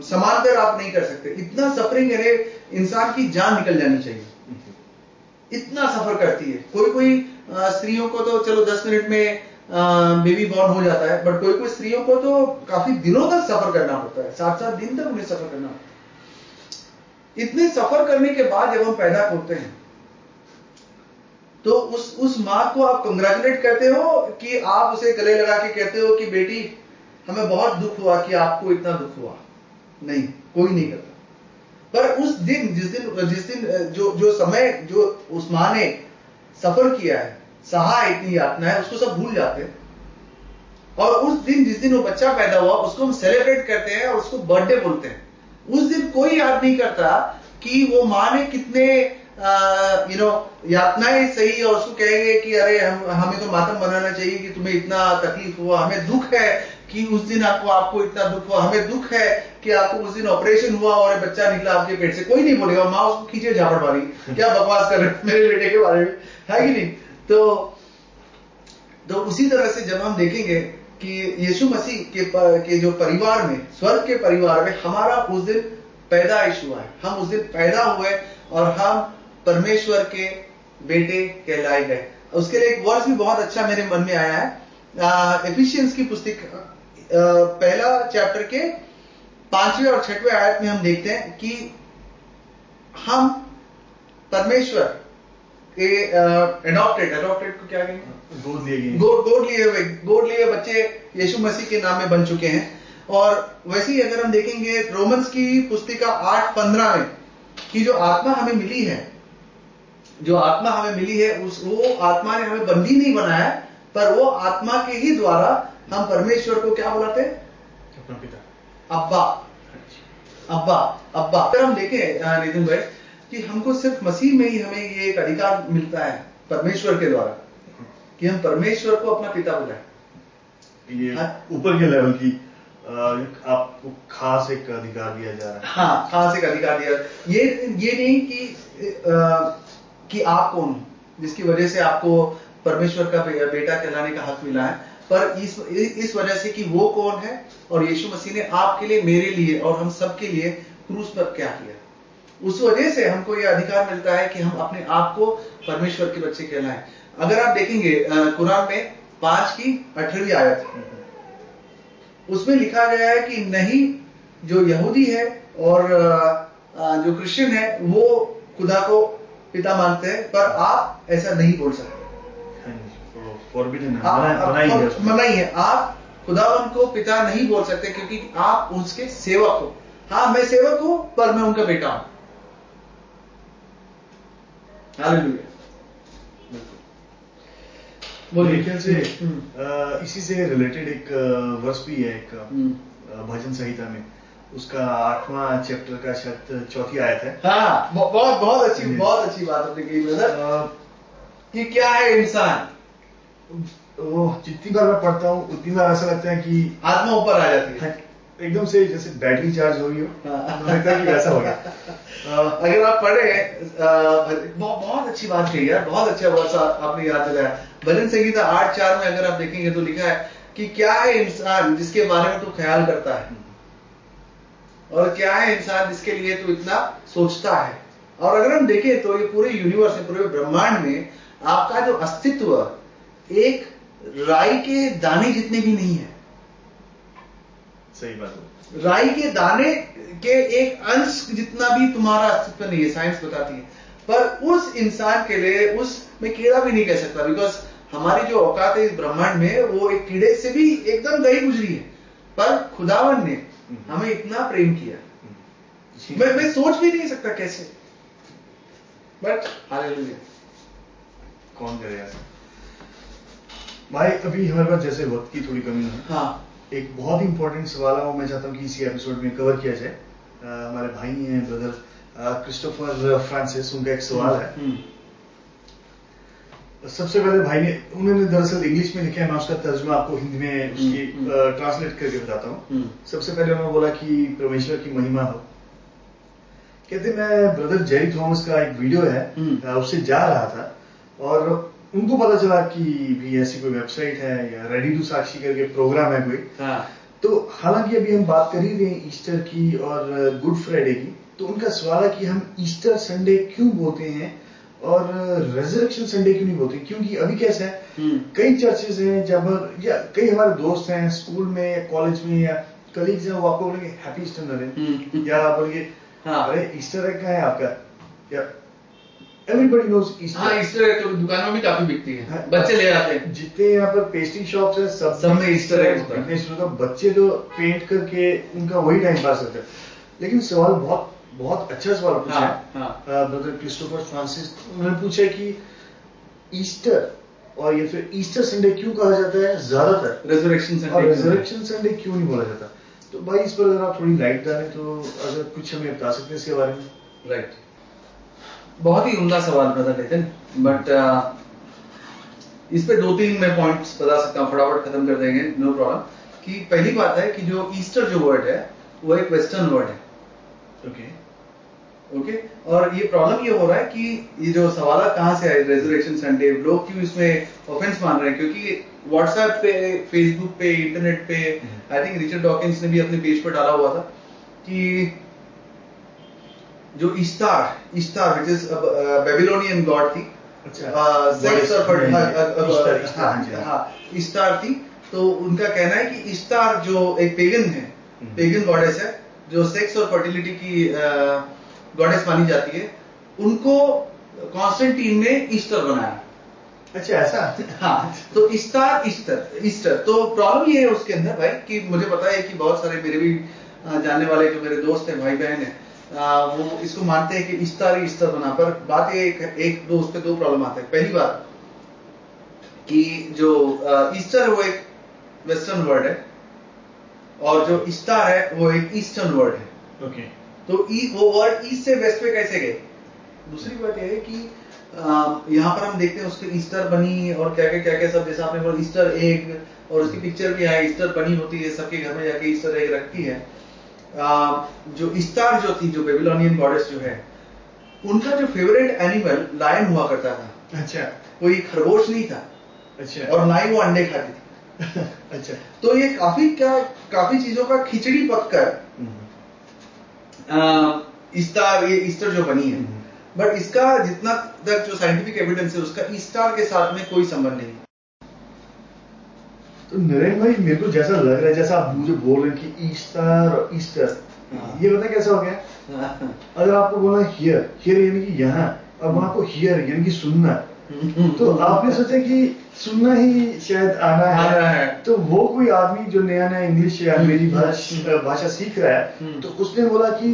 समांतर आप नहीं कर सकते, इतना सफरिंग यानी इंसान की जान निकल जानी चाहिए। इतना सफ़र करती है। कोई कोई स्त्रियों को तो चलो 10 मिनट में बेबी बॉर्न हो जाता है बट कोई कोई स्त्रियों को तो काफ़ी दिनों तक सफ़र करना होता है। सात सात दिन तक उन्हें सफ़र करना पड़ता है। इतने सफ़र करने के बाद जब हम पैदा होते हैं तो उस उस माँ को आप कंग्रेचुलेट करते हो कि आप उसे गले लगा के कहते हो कि बेटी, हमें बहुत दुख हुआ कि आपको इतना दुख हुआ। नहीं, कोई नहीं करता। पर उस दिन, जिस दिन जिस दिन जो जो समय, जो उस माँ ने सफ़र किया है, सहा इतनी यातना है, उसको सब भूल जाते हैं। और उस दिन, जिस दिन वो बच्चा पैदा हुआ, उसको हम सेलिब्रेट करते हैं और उसको बर्थडे बोलते हैं। उस दिन कोई याद नहीं करता कि वो माँ ने कितने यू नो यातनाएँ सही और उसको कहेंगे कि अरे, हम, हमें तो मातम बनाना चाहिए कि तुम्हें इतना तकलीफ़ हुआ, हमें दुख है कि उस दिन आपको आपको इतना दुख हुआ। हमें दुख है कि आपको उस दिन ऑपरेशन हुआ और बच्चा निकला आपके पेट से। कोई नहीं बोलेगा, माँ, उसको खींचे झापड़ मारी। क्या बकवास कर रहे मेरे बेटे के बारे में? है कि नहीं? तो तो उसी तरह से जब हम देखेंगे कि यीशु मसीह के प- के जो परिवार में, स्वर्ग के परिवार में हमारा उस दिन पैदाइश हुआ है हम उस दिन पैदा हुए और हम परमेश्वर के बेटे कहलाए गए। उसके लिए एक वर्ष भी बहुत अच्छा मेरे मन में आया है। एफिशियंस की पुस्तक पहला चैप्टर के पाँचवें और छठवें आयत में हम देखते हैं कि हम परमेश्वर के एडॉप्टेड एडॉप्टेड को क्या कहेंगे? गोद लिए गए। गोद गोद लिए हुए गोद लिए बच्चे यीशु मसीह के नाम में बन चुके हैं। और वैसे ही अगर हम देखेंगे रोमन्स की पुस्तिका आठ पंद्रह में कि जो आत्मा हमें मिली है जो आत्मा हमें मिली है उस वो आत्मा ने हमें बंदी नहीं बनाया पर वो आत्मा के ही द्वारा हम परमेश्वर को क्या बुलाते हैं? अपना पिता। अब्बा। अब्बा अब्बा। अगर हम देखें नितिन भाई कि हमको सिर्फ़ मसीह में ही हमें ये एक अधिकार मिलता है परमेश्वर के द्वारा कि हम परमेश्वर को अपना पिता बुलाए। ये हाँ। ऊपर के लेवल की आपको खास एक अधिकार दिया जा रहा है। हाँ खास एक अधिकार दिया। ये ये नहीं कि अ, कि आप कौन जिसकी वजह से आपको परमेश्वर का बेटा कहलाने का हक मिला है। पर इस इस वजह से कि वो कौन है और यीशु मसीह ने आपके लिए, मेरे लिए और हम सबके लिए क्रूस पर क्या किया? उस वजह से हमको यह अधिकार मिलता है कि हम अपने आप को परमेश्वर के बच्चे कहलाएँ। अगर आप देखेंगे कुरान में पाँच की अठारहवीं आयत, उसमें लिखा गया है कि नहीं, जो यहूदी है और जो क्रिश्चियन है, वो खुदा को पिता मानते हैं, पर आप ऐसा नहीं बोल सकते। फॉरबिडन है आप- मना- आप- मनाही है मनाही है आप खुदावन को पिता नहीं बोल सकते क्योंकि आप उसके सेवक हो। हाँ मैं सेवक हूँ पर मैं उनका बेटा हूँ। मेरे से हम्म, इसी से रिलेटेड एक वर्ष भी है एक हम्म। भजन संहिता में। उसका आठवां चैप्टर का शायद चौथी आयत है। हाँ बहुत बहुत अच्छी बहुत अच्छी बात आपने कही ब्रदर कि क्या है इंसान? जितनी बार मैं पढ़ता हूँ उतनी बार ऐसा लगता है कि आत्मा ऊपर आ जाती है। एकदम से जैसे बैटरी चार्ज हो रही हो। हाँ। लगता है कि वैसा हो गया। अगर आप पढ़े बहुत अच्छी बात कही यार बहुत अच्छा वर्ष आप- आपने याद दिलाया। भजन संगीता आठ चार में अगर आप देखेंगे तो लिखा है कि क्या है इंसान जिसके बारे में तू ख्याल करता है? और क्या है इंसान जिसके लिए तू इतना सोचता है? और अगर हम देखें तो ये पूरे यूनिवर्स में पूरे ब्रह्मांड में आपका जो अस्तित्व एक राई के दाने जितने भी नहीं है। सही बात है। राई के दाने के एक अंश जितना भी तुम्हारा अस्तित्व नहीं है साइंस बताती है। पर उस इंसान के लिए उस मैं कीड़ा भी नहीं कह सकता बिकॉज़ हमारी जो औकात है इस ब्रह्मांड में वो एक कीड़े से भी एकदम गई गुजरी है। पर खुदावन ने हमें इतना प्रेम किया। मैं मैं सोच भी नहीं सकता कैसे। बट हाल कौन करे ऐसा? भाई अभी हमारे पास जैसे वक्त की थोड़ी कमी है। हाँ। एक बहुत इंपॉर्टेंट सवाल है वो मैं चाहता हूँ कि इसी एपिसोड में कवर किया जाए। हमारे भाई हैं ब्रदर क्रिस्टोफर फ्रांसिस उनका एक सवाल है। हम्म, सबसे पहले भाई ने उन्होंने दरअसल इंग्लिश में लिखा है मैं उसका तर्जमा आपको हिंदी में उसकी हम्म, ट्रांसलेट करके बताता हूँ। हम्म, सबसे पहले उन्होंने बोला कि परमेश्वर की महिमा हो। कहते मैं ब्रदर जेरी थॉमस का एक वीडियो है हम्म। उससे जा रहा था और उनको पता चला कि भी ऐसी कोई वेबसाइट है या रेडी टू साक्षी करके प्रोग्राम है कोई। हाँ। तो हालाँकि अभी हम बात कर ही रहे हैं ईस्टर की और गुड फ्राइडे की तो उनका सवाल है कि हम ईस्टर संडे क्यों बोलते हैं और रेजरेक्शन संडे क्यों नहीं बोलते? क्योंकि अभी कैसा है हम्म, कई चर्चेज हैं जब या कई हमारे दोस्त हैं स्कूल में या कॉलेज में या कलीग्स हैं वो आपको बोलेंगे हैप्पी ईस्टर नरेन या बोलेंगे हाँ। अरे ईस्टर एग कहाँ है आपका? या एवरीबडी नोज़ हाँ ईस्टर ईस्टर एग तो दुकानों में काफ़ी बिकती है। हाँ। बच्चे ले आते हैं। जितने यहाँ पर पेस्ट्री शॉप्स है सब सब में होता है। बच्चे तो पेंट करके उनका वही टाइम पास होता है। लेकिन सवाल बहुत बहुत अच्छा सवाल पूछा हाँ, है। हाँ। ब्रदर क्रिस्टोफर फ्रांसिस उन्होंने पूछा है कि ईस्टर और ये फिर ईस्टर संडे क्यों कहा जाता है? ज़्यादातर रेजरेक्शन और संडे रिजरेक्शन संडे क्यों नहीं बोला जाता? तो भाई इस पर अगर आप थोड़ी लाइट डालें तो अगर कुछ हमें बता सकते हैं इसके बारे में? राइट बहुत ही उमदा सवाल ब्रदर नितिन बट इस पे दो तीन मैं पॉइंट्स बता सकता हूँ फटाफट खत्म कर देंगे नो प्रॉब्लम कि पहली बात है कि जो ईस्टर जो वर्ड है वो एक वेस्टर्न वर्ड है. ओके ओके और ये प्रॉब्लम ये हो रहा है कि ये जो सवाल कहाँ से आए? रेजरेक्शन संडे लोग क्यों इसमें ऑफेंस मान रहे हैं? क्योंकि व्हाट्सएप पे फेसबुक पे इंटरनेट पे आई थिंक रिचर्ड डॉकिंस ने भी अपने पेज पर डाला हुआ था कि जो Ishtar Ishtar which is Babylonian god थी इस्तार थी। तो उनका कहना है कि इस्तार जो एक पेगन है हम्म। पेगन गॉडेस है जो सेक्स और फर्टिलिटी की गॉडेस मानी जाती है उनको कॉन्स्टेंटीन ने ईस्टर बनाया। अच्छा ऐसा? हाँ तो इस्तार ईस्टर ईस्टर तो प्रॉब्लम ये है उसके अंदर भाई कि मुझे पता है कि बहुत सारे मेरे भी जानने वाले जो मेरे दोस्त हैं भाई बहन हैं वो इसको मानते हैं कि इस्तार ही ईस्टर बना पर बात ये एक, एक दो उस पर दो प्रॉब्लम आते हैं। पहली बात कि जो ईस्टर है वो एक वेस्टर्न वर्ड है और जो इस्तार है वो एक ईस्टर्न वर्ड है। ओके तो ई, वो वर्ड ईस्ट से वेस्ट में कैसे गए? दूसरी बात यह है कि यहाँ पर हम देखते हैं उसके ईस्टर बनी और क्या क्या क्या क्या सब जैसा आपने बोला ईस्टर एग और उसकी पिक्चर भी है ईस्टर बनी होती है सबके घर में जाके ईस्टर एग रखती है। जो इस्तार जो थी जो बेबीलोनियन गॉडेस जो है उनका जो फेवरेट एनिमल लायन हुआ करता था। अच्छा। कोई खरगोश नहीं था। अच्छा। और ना ही वो अंडे खाती थी। अच्छा। तो ये काफ़ी क्या काफ़ी चीज़ों का खिचड़ी पककर हम्म, ईस्टार ये ईस्टर जो बनी है। हम्म। बट इसका जितना तक जो साइंटिफिक एविडेंस है उसका ईस्टार के साथ में कोई संबंध नहीं तो नरेन भाई मेरे को जैसा लग रहा है जैसा आप मुझे बोल रहे हैं कि ईस्टर और ईस्टर हाँ। ये पता कैसा हो गया? अगर आपको बोला हियर हियर यानी कि यहाँ और वहाँ को हियर यानी कि सुनना। तो आपने सोचा कि सुनना ही शायद आना है, आना है। तो वो कोई आदमी जो नया नया इंग्लिश या अंग्रेज़ी हम्म, भाषा भाषा सीख रहा है हम्म। तो उसने बोला कि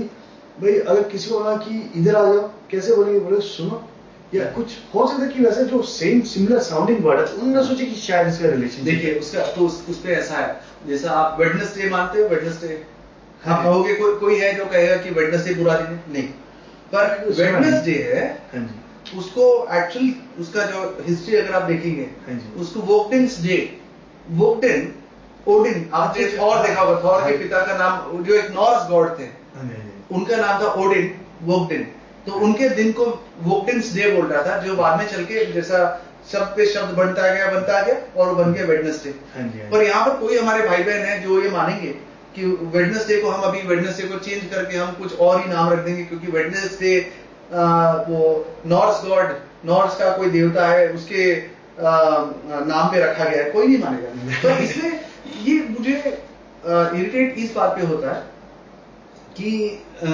भाई अगर किसी को बोला कि इधर आ जाओ कैसे बोलेंगे? बोले सुनो या कुछ हो सकता है कि वैसे जो सेम सिमिलर साउंडिंग वर्ड है तो उन्होंने सोचा कि शायद इसका रिलेशन देखिए उसका तो उस, उस पे ऐसा है। जैसा आप वेडनेसडे मानते हो वेडनेसडे हाँ। कहोगे कोई कोई है जो कहेगा कि वेडनेसडे बुरा दिन है? नहीं। पर। वेडनेसडे है हाँ जी। उसको एक्चुअली उसका जो हिस्ट्री अगर आप देखेंगे हाँ जी। उसको वोकडेन्स डे वोकडेन ओडिन आपने थॉर देखा होगा थॉर हाँ। के पिता का नाम जो एक नॉर्स गॉड थे हाँ हाँ। उनका नाम था ओडिन वोकडिन तो उनके दिन को वोकडिन्स डे बोल रहा था जो बाद में चल के जैसा शब्द पे शब्द बनता गया बनता गया और वो बन गया वेडनेसडे हाँ हाँ पर। यहाँ पर कोई हमारे भाई बहन है जो ये मानेंगे कि वेडनेसडे को हम अभी वेडनेसडे को चेंज करके हम कुछ और ही नाम रख देंगे क्योंकि वेडनेसडे वो नॉर्स गॉड नॉर्स का कोई देवता है उसके आ, नाम पे रखा गया है कोई नहीं मानेगा तो इसमें ये मुझे इरिटेट इस बात पे होता है कि अ,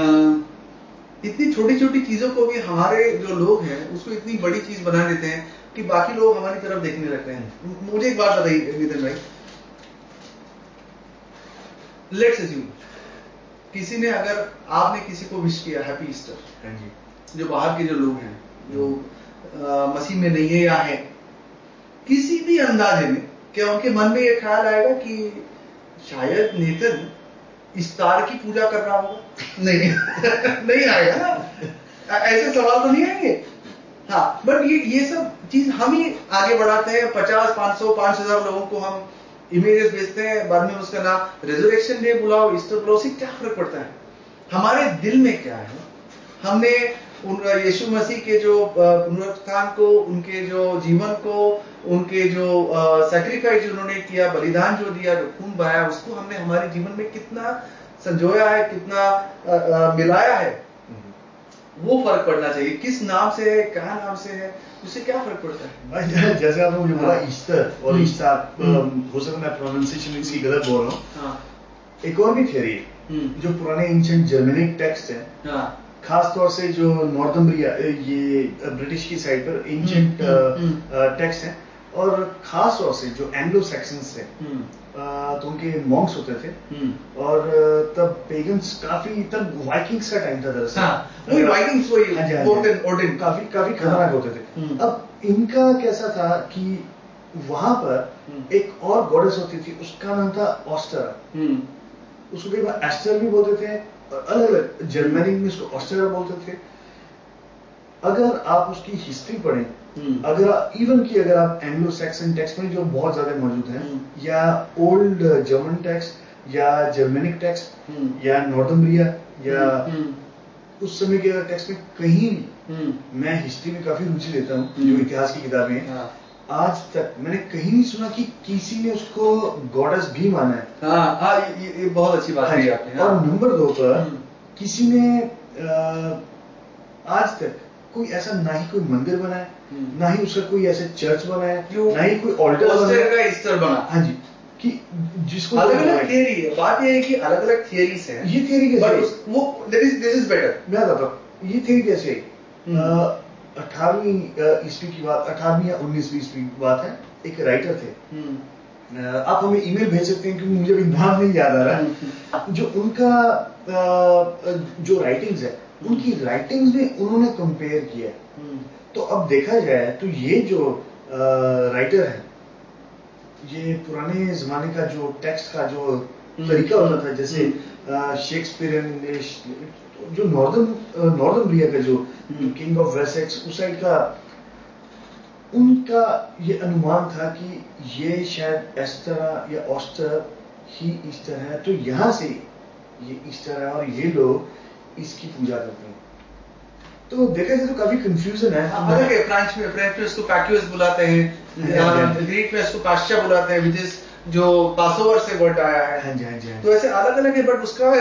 इतनी छोटी छोटी चीज़ों को भी हमारे जो लोग हैं, उसको इतनी बड़ी चीज़ बना देते हैं कि बाकी लोग हमारी तरफ़ देखने लगते हैं। मुझे एक बात बताइए, नितिन भाई। लेट्स अज्यूम किसी ने अगर आपने किसी को विश किया हैप्पी ईस्टर हाँ जो बाहर के जो लोग हैं, जो मसीह में नहीं है या है, किसी भी अंदाजे में, क्या उनके मन में यह ख्याल आएगा कि शायद नेतन इस्तार की पूजा कर रहा होगा नहीं नहीं आएगा ना। ऐसे सवाल तो नहीं आएँगे। हाँ बट ये ये सब चीज़ हम ही आगे बढ़ाते हैं। पचास, पाँच सौ, पाँच हज़ार लोगों को हम इमेजेस भेजते हैं। बाद में उसका नाम रिजर्वेशन डे बुलाओ, ईस्टर बुलाओ से क्या फ़र्क पड़ता है? हमारे दिल में क्या है? हमने उन यीशु मसीह के जो पुनरुत्थान को उनके जो जीवन को उनके जो सेक्रीफाइस उन्होंने किया बलिदान जो दिया जो खून बहाया उसको हमने हमारे जीवन में कितना संजोया है कितना अ, अ, मिलाया है वो फ़र्क पड़ना चाहिए किस नाम से है कहा नाम से है उससे क्या फ़र्क पड़ता है जैसे आपने मुझे बोला। ईस्टर और हम्म। ईस्टर हम्म। हो सकता मैं प्रोनाउंसिएशन इसकी गलत बोल रहा हूँ हाँ एक और भी थियरी हम्म, जो पुराने एंशियंट जर्मनिक टेक्स्ट हैं हाँ खास तौर से जो नॉर्थम्ब्रिया ये ब्रिटिश की साइड पर हम्म, टेक्स्ट हैं। और खास तौर से जो एंग्लो सेक्शंस थे हम्म, तो उनके मॉन्क्स होते थे। हम्म। और तब पेगन्स काफ़ी तब वाइकिंग्स का टाइम था दरअसल। हाँ, वही वही, हाँ हाँ Odin। काफ़ी काफ़ी खतरनाक होते थे। हम्म। अब इनका कैसा था कि वहाँ पर। एक और गॉडेस होती थी उसका नाम था ऑस्टर उसको कई बार एस्टर भी बोलते थे अलग अलग जर्मनी में उसको ऑस्ट्रेलिया बोलते थे। अगर आप उसकी हिस्ट्री पढ़ें अगर इवन की अगर आप एंग्लो सैक्सन टेक्स्ट में जो बहुत ज़्यादा मौजूद हैं हम्म। या ओल्ड जर्मन टेक्स्ट या जर्मेनिक टेक्स्ट हम्म, या नॉर्थम्ब्रिया या हम्म, उस समय के टेक्स्ट में कहीं मैं हिस्ट्री में काफ़ी रुचि लेता हूँ। जो इतिहास की किताबें हैं। हाँ, आज तक मैंने कहीं नहीं सुना कि किसी ने उसको गॉडस भी माना है। हाँ हाँ ये, बहुत अच्छी बात हाँ कही जी। आपने और हाँ। नंबर दो पर हम्म, किसी ने आज तक कोई ऐसा ना ही कोई मंदिर बनाया हम्म। ना ही उसका कोई ऐसे चर्च बनाया जो ना ही कोई ऑल्टर ऑस्टर का ईस्टर बना। हाँ जी कि जिसको अलग अलग थियरी है। बात ये है कि अलग अलग थियरीज हैं। ये थियरी कैसे बट वो this is this is better मैं बताता ये थियरी कैसे हम्म। अठारहवीं ईस्वी की बात अठारहवीं या उन्नीसवीं ईस्वी की बात है एक राइटर थे। आप हमें ईमेल भेज सकते हैं क्योंकि मुझे अभी नाम नहीं याद आ रहा है जो उनका जो राइटिंग्स है उनकी राइटिंग्स में उन्होंने कंपेयर किया है तो अब देखा जाए तो ये जो राइटर है ये पुराने जमाने का जो टेक्स्ट का जो तरीका होता था जैसे शेक्सपियरियन जो नॉर्दर्न नॉर्दर्न ब्रिया का जो। किंग ऑफ़ वेसेक्स उस साइड का उनका ये अनुमान था कि ये शायद एस्टर या ऑस्टर ही ईस्टर है। तो यहाँ से ये ईस्टर है और ये लोग इसकी पूजा करते हैं। तो देखा जाए तो काफ़ी कंफ्यूजन है। अलग है फ्रेंच में फ्रेंच में इसको पैक्यूस बुलाते हैं हाँ हाँ। ग्रीक में इसको पाश्चा बुलाते हैं विच इज़ जो पासोवर से वर्ड आया है। हाँ जी हाँ जी हाँ तो ऐसे अलग अलग है बट उसका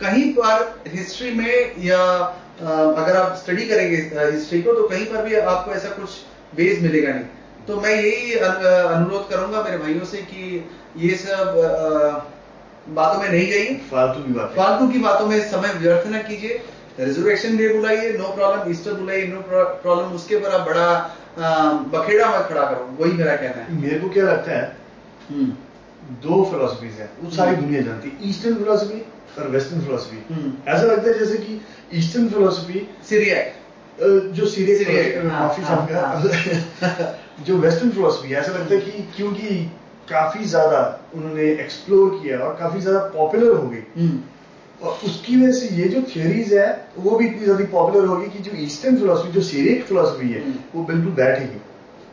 कहीं पर हिस्ट्री में या अगर आप स्टडी करेंगे हिस्ट्री को तो कहीं पर भी आपको ऐसा कुछ बेस मिलेगा नहीं। तो मैं यही अनुरोध करूँगा मेरे भाइयों से कि ये सब बातों में नहीं जाइए। फालतू की बात। फालतू की बातों में समय व्यर्थ न कीजिए। रिजर्वेशन डे बुलाइए नो प्रॉब्लम ईस्टर बुलाइए नो प्रॉब्लम उसके पर आप बड़ा बखेड़ा मत खड़ा करो। वही मेरा कहना है। मेरे को क्या लगता है हम्म। दो फिलोसफीज है। वो सारी दुनिया जानती है। ईस्टर्न फिलोसफी और वेस्टर्न फिलोसफी हम्म। ऐसा लगता है जैसे कि ईस्टर्न फिलोसफी सिरियक जो सीरियस हाँ, माफ़ी हाँ, जो वेस्टर्न फिलोसफी है ऐसा लगता है कि क्योंकि काफ़ी ज़्यादा उन्होंने एक्सप्लोर किया और काफ़ी ज़्यादा पॉपुलर हो गई। हम्म। और उसकी वजह से ये जो थियोरीज है वो भी इतनी ज़्यादा पॉपुलर होगी कि जो ईस्टर्न फिलोसफी जो सीरियक फिलोसफी है हम्म। वो बिल्कुल बैठेगी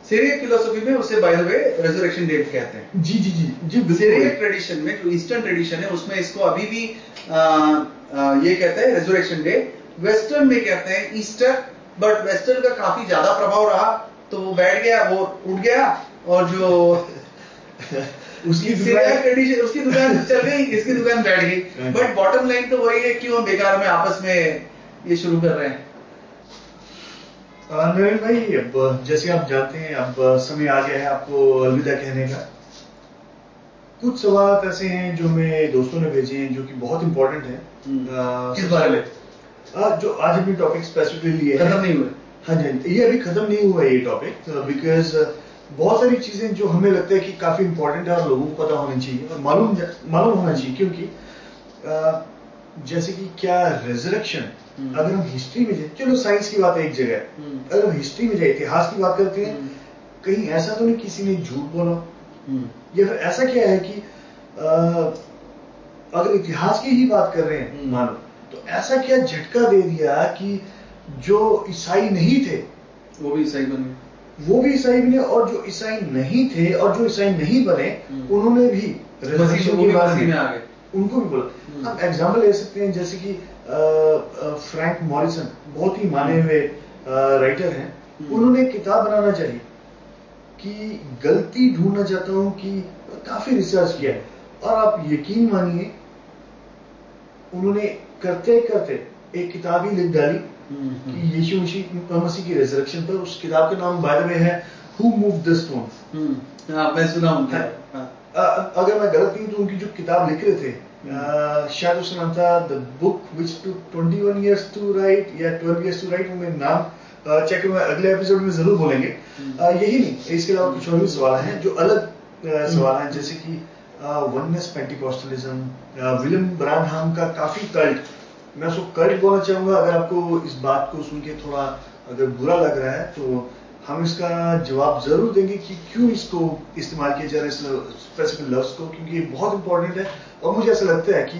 सिरियक फिलोसफी में उसे by the way resurrection date कहते हैं। जी जी जी। जी सिरियक ट्रेडिशन में जो ईस्टर्न ट्रेडिशन है उसमें इसको अभी भी आ, आ, ये कहते हैं रेजरेक्शन डे वेस्टर्न में कहते हैं ईस्टर बट वेस्टर्न का काफ़ी ज़्यादा प्रभाव रहा तो वो बैठ गया वो उठ गया और जो उसकी दुकान उसकी दुकान चल गई इसकी दुकान बैठ गई। बट बॉटम लाइन तो वही है क्यों हम बेकार में आपस में ये शुरू कर रहे हैं नरेन भाई अब जैसे आप जानते हैं अब समय आ गया है आपको अलविदा कहने का कुछ सवाल ऐसे हैं जो मेरे दोस्तों ने भेजे हैं जो कि बहुत इंपॉर्टेंट है हम्म। किस बारे में? जो आज हमने टॉपिक स्पेसिफिकली लिए खत्म नहीं हुए हाँ जी हाँ ये अभी खत्म नहीं हुआ है ये टॉपिक बिकॉज़ बहुत सारी चीज़ें जो हमें लगता है कि काफ़ी इंपॉर्टेंट है और लोगों को पता होनी चाहिए और मालूम मालूम होना चाहिए क्योंकि अ, जैसे कि क्या रिजरेक्शन हम्म। अगर हम हिस्ट्री में जाए चलो साइंस की बात है एक जगह है। हम्म। अगर हम हिस्ट्री में जाए इतिहास की बात करते हैं हम्म। कहीं ऐसा तो नहीं किसी ने झूठ बोला या फिर ऐसा क्या है कि अ, अगर इतिहास की ही बात कर रहे हैं। मानो तो ऐसा क्या झटका दे दिया कि जो ईसाई नहीं थे वो भी ईसाई बने वो भी ईसाई बने और जो ईसाई नहीं थे और जो ईसाई नहीं बने हम्म। उन्होंने भी में आ गए उनको भी बोला हम्म। हम एग्ज़ाम्पल ले सकते हैं जैसे कि फ्रैंक मॉरिसन बहुत ही माने हुए राइटर हैं हम्म। उन्होंने किताब बनाना चाहिए कि गलती ढूंढना चाहता हूँ कि काफ़ी रिसर्च किया है और आप यकीन मानिए उन्होंने करते करते एक किताब ही लिख डाली कि यीशु मसीह की रिजरेक्शन पर उस किताब का नाम बाय द वे है हु मूव द स्टोन हम्म हाँ मैं सुना हूँ हाँ। हाँ। अगर मैं गलत नहीं हूँ तो उनकी जो किताब लिख रहे थे अ, शायद उसका नाम था the book which to twenty one years to write या ट्वेल्व ईयर्स टू राइट मैं नाम चेक करूँगा अगले एपिसोड में ज़रूर बोलेंगे। यही नहीं इसके अलावा कुछ और भी सवाल हैं जो अलग सवाल हैं जैसे कि वननेस पेंटिकॉस्टलिज्म विलियम ब्रानहाम का काफ़ी कल्ट मैं उसको कल्ट बोलना चाहूँगा अगर आपको इस बात को सुन के थोड़ा अगर बुरा लग रहा है तो हम इसका जवाब ज़रूर देंगे कि क्यों इसको इस्तेमाल किया जा रहा है इस स्पेसिफिक लफ्ज को क्योंकि ये बहुत इंपॉर्टेंट है और मुझे ऐसा लगता है कि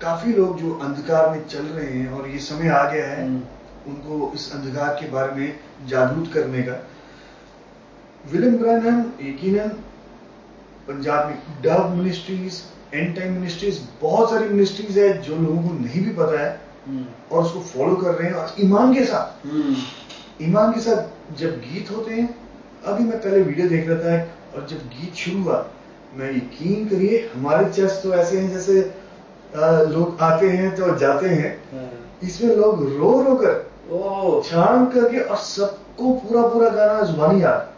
काफ़ी लोग जो अंधकार में चल रहे हैं और ये समय आ गया है हम्म। उनको इस अंधकार के बारे में जागरूक करने का विलियम ब्रैनहम यकीनन पंजाब में dove ministries and time ministries बहुत सारी मिनिस्ट्रीज है जो लोगों को नहीं भी पता है हम्म। और उसको फॉलो कर रहे हैं और ईमान के साथ हम्म। ईमान के साथ जब गीत होते हैं अभी मैं पहले वीडियो देख रहा था और जब गीत शुरू हुआ मैं यकीन करिए हमारे चर्च तो ऐसे हैं जैसे अ, लोग आते हैं तो जाते हैं हाँ। इसमें लोग रो रो कर छान करके और सबको पूरा पूरा गाना जुबानी याद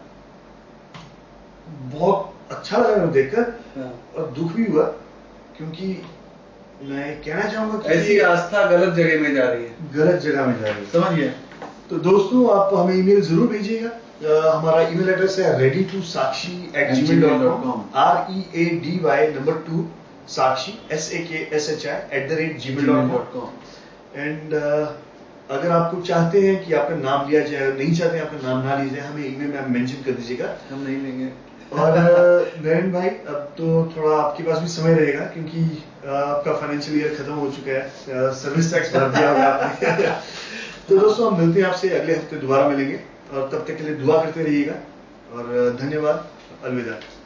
बहुत अच्छा लगा मेरे देखकर हाँ। और दुख भी हुआ क्योंकि मैं कहना चाहूँगा ऐसी आस्था गलत जगह में जा रही है। गलत जगह में जा रही है। समझिए तो दोस्तों आप हमें ईमेल ज़रूर भेजिएगा। हमारा ईमेल एड्रेस है ready to Sakshi at Gmail dot com R E A D Y number two Sakshi S A K S H I at the rate Gmail dot com and अगर आपको चाहते हैं कि आपका नाम लिया जाए नहीं चाहते हैं आपका नाम ना लिया जाए हमें ईमेल में आप मेंशन कर दीजिएगा। हम नहीं लेंगे। और नयन नरेन भाई, अब तो थोड़ा आपके पास भी समय रहेगा क्योंकि आपका फाइनेंशियल ईयर खत्म हो चुका है। सर्विस टैक्स भर दिया होगा आपने। तो दोस्तों, हम मिलते हैं आपसे अगले हफ़्ते दोबारा मिलेंगे। और तब तक के लिए दुआ करते रहिएगा। और धन्यवाद। अलविदा।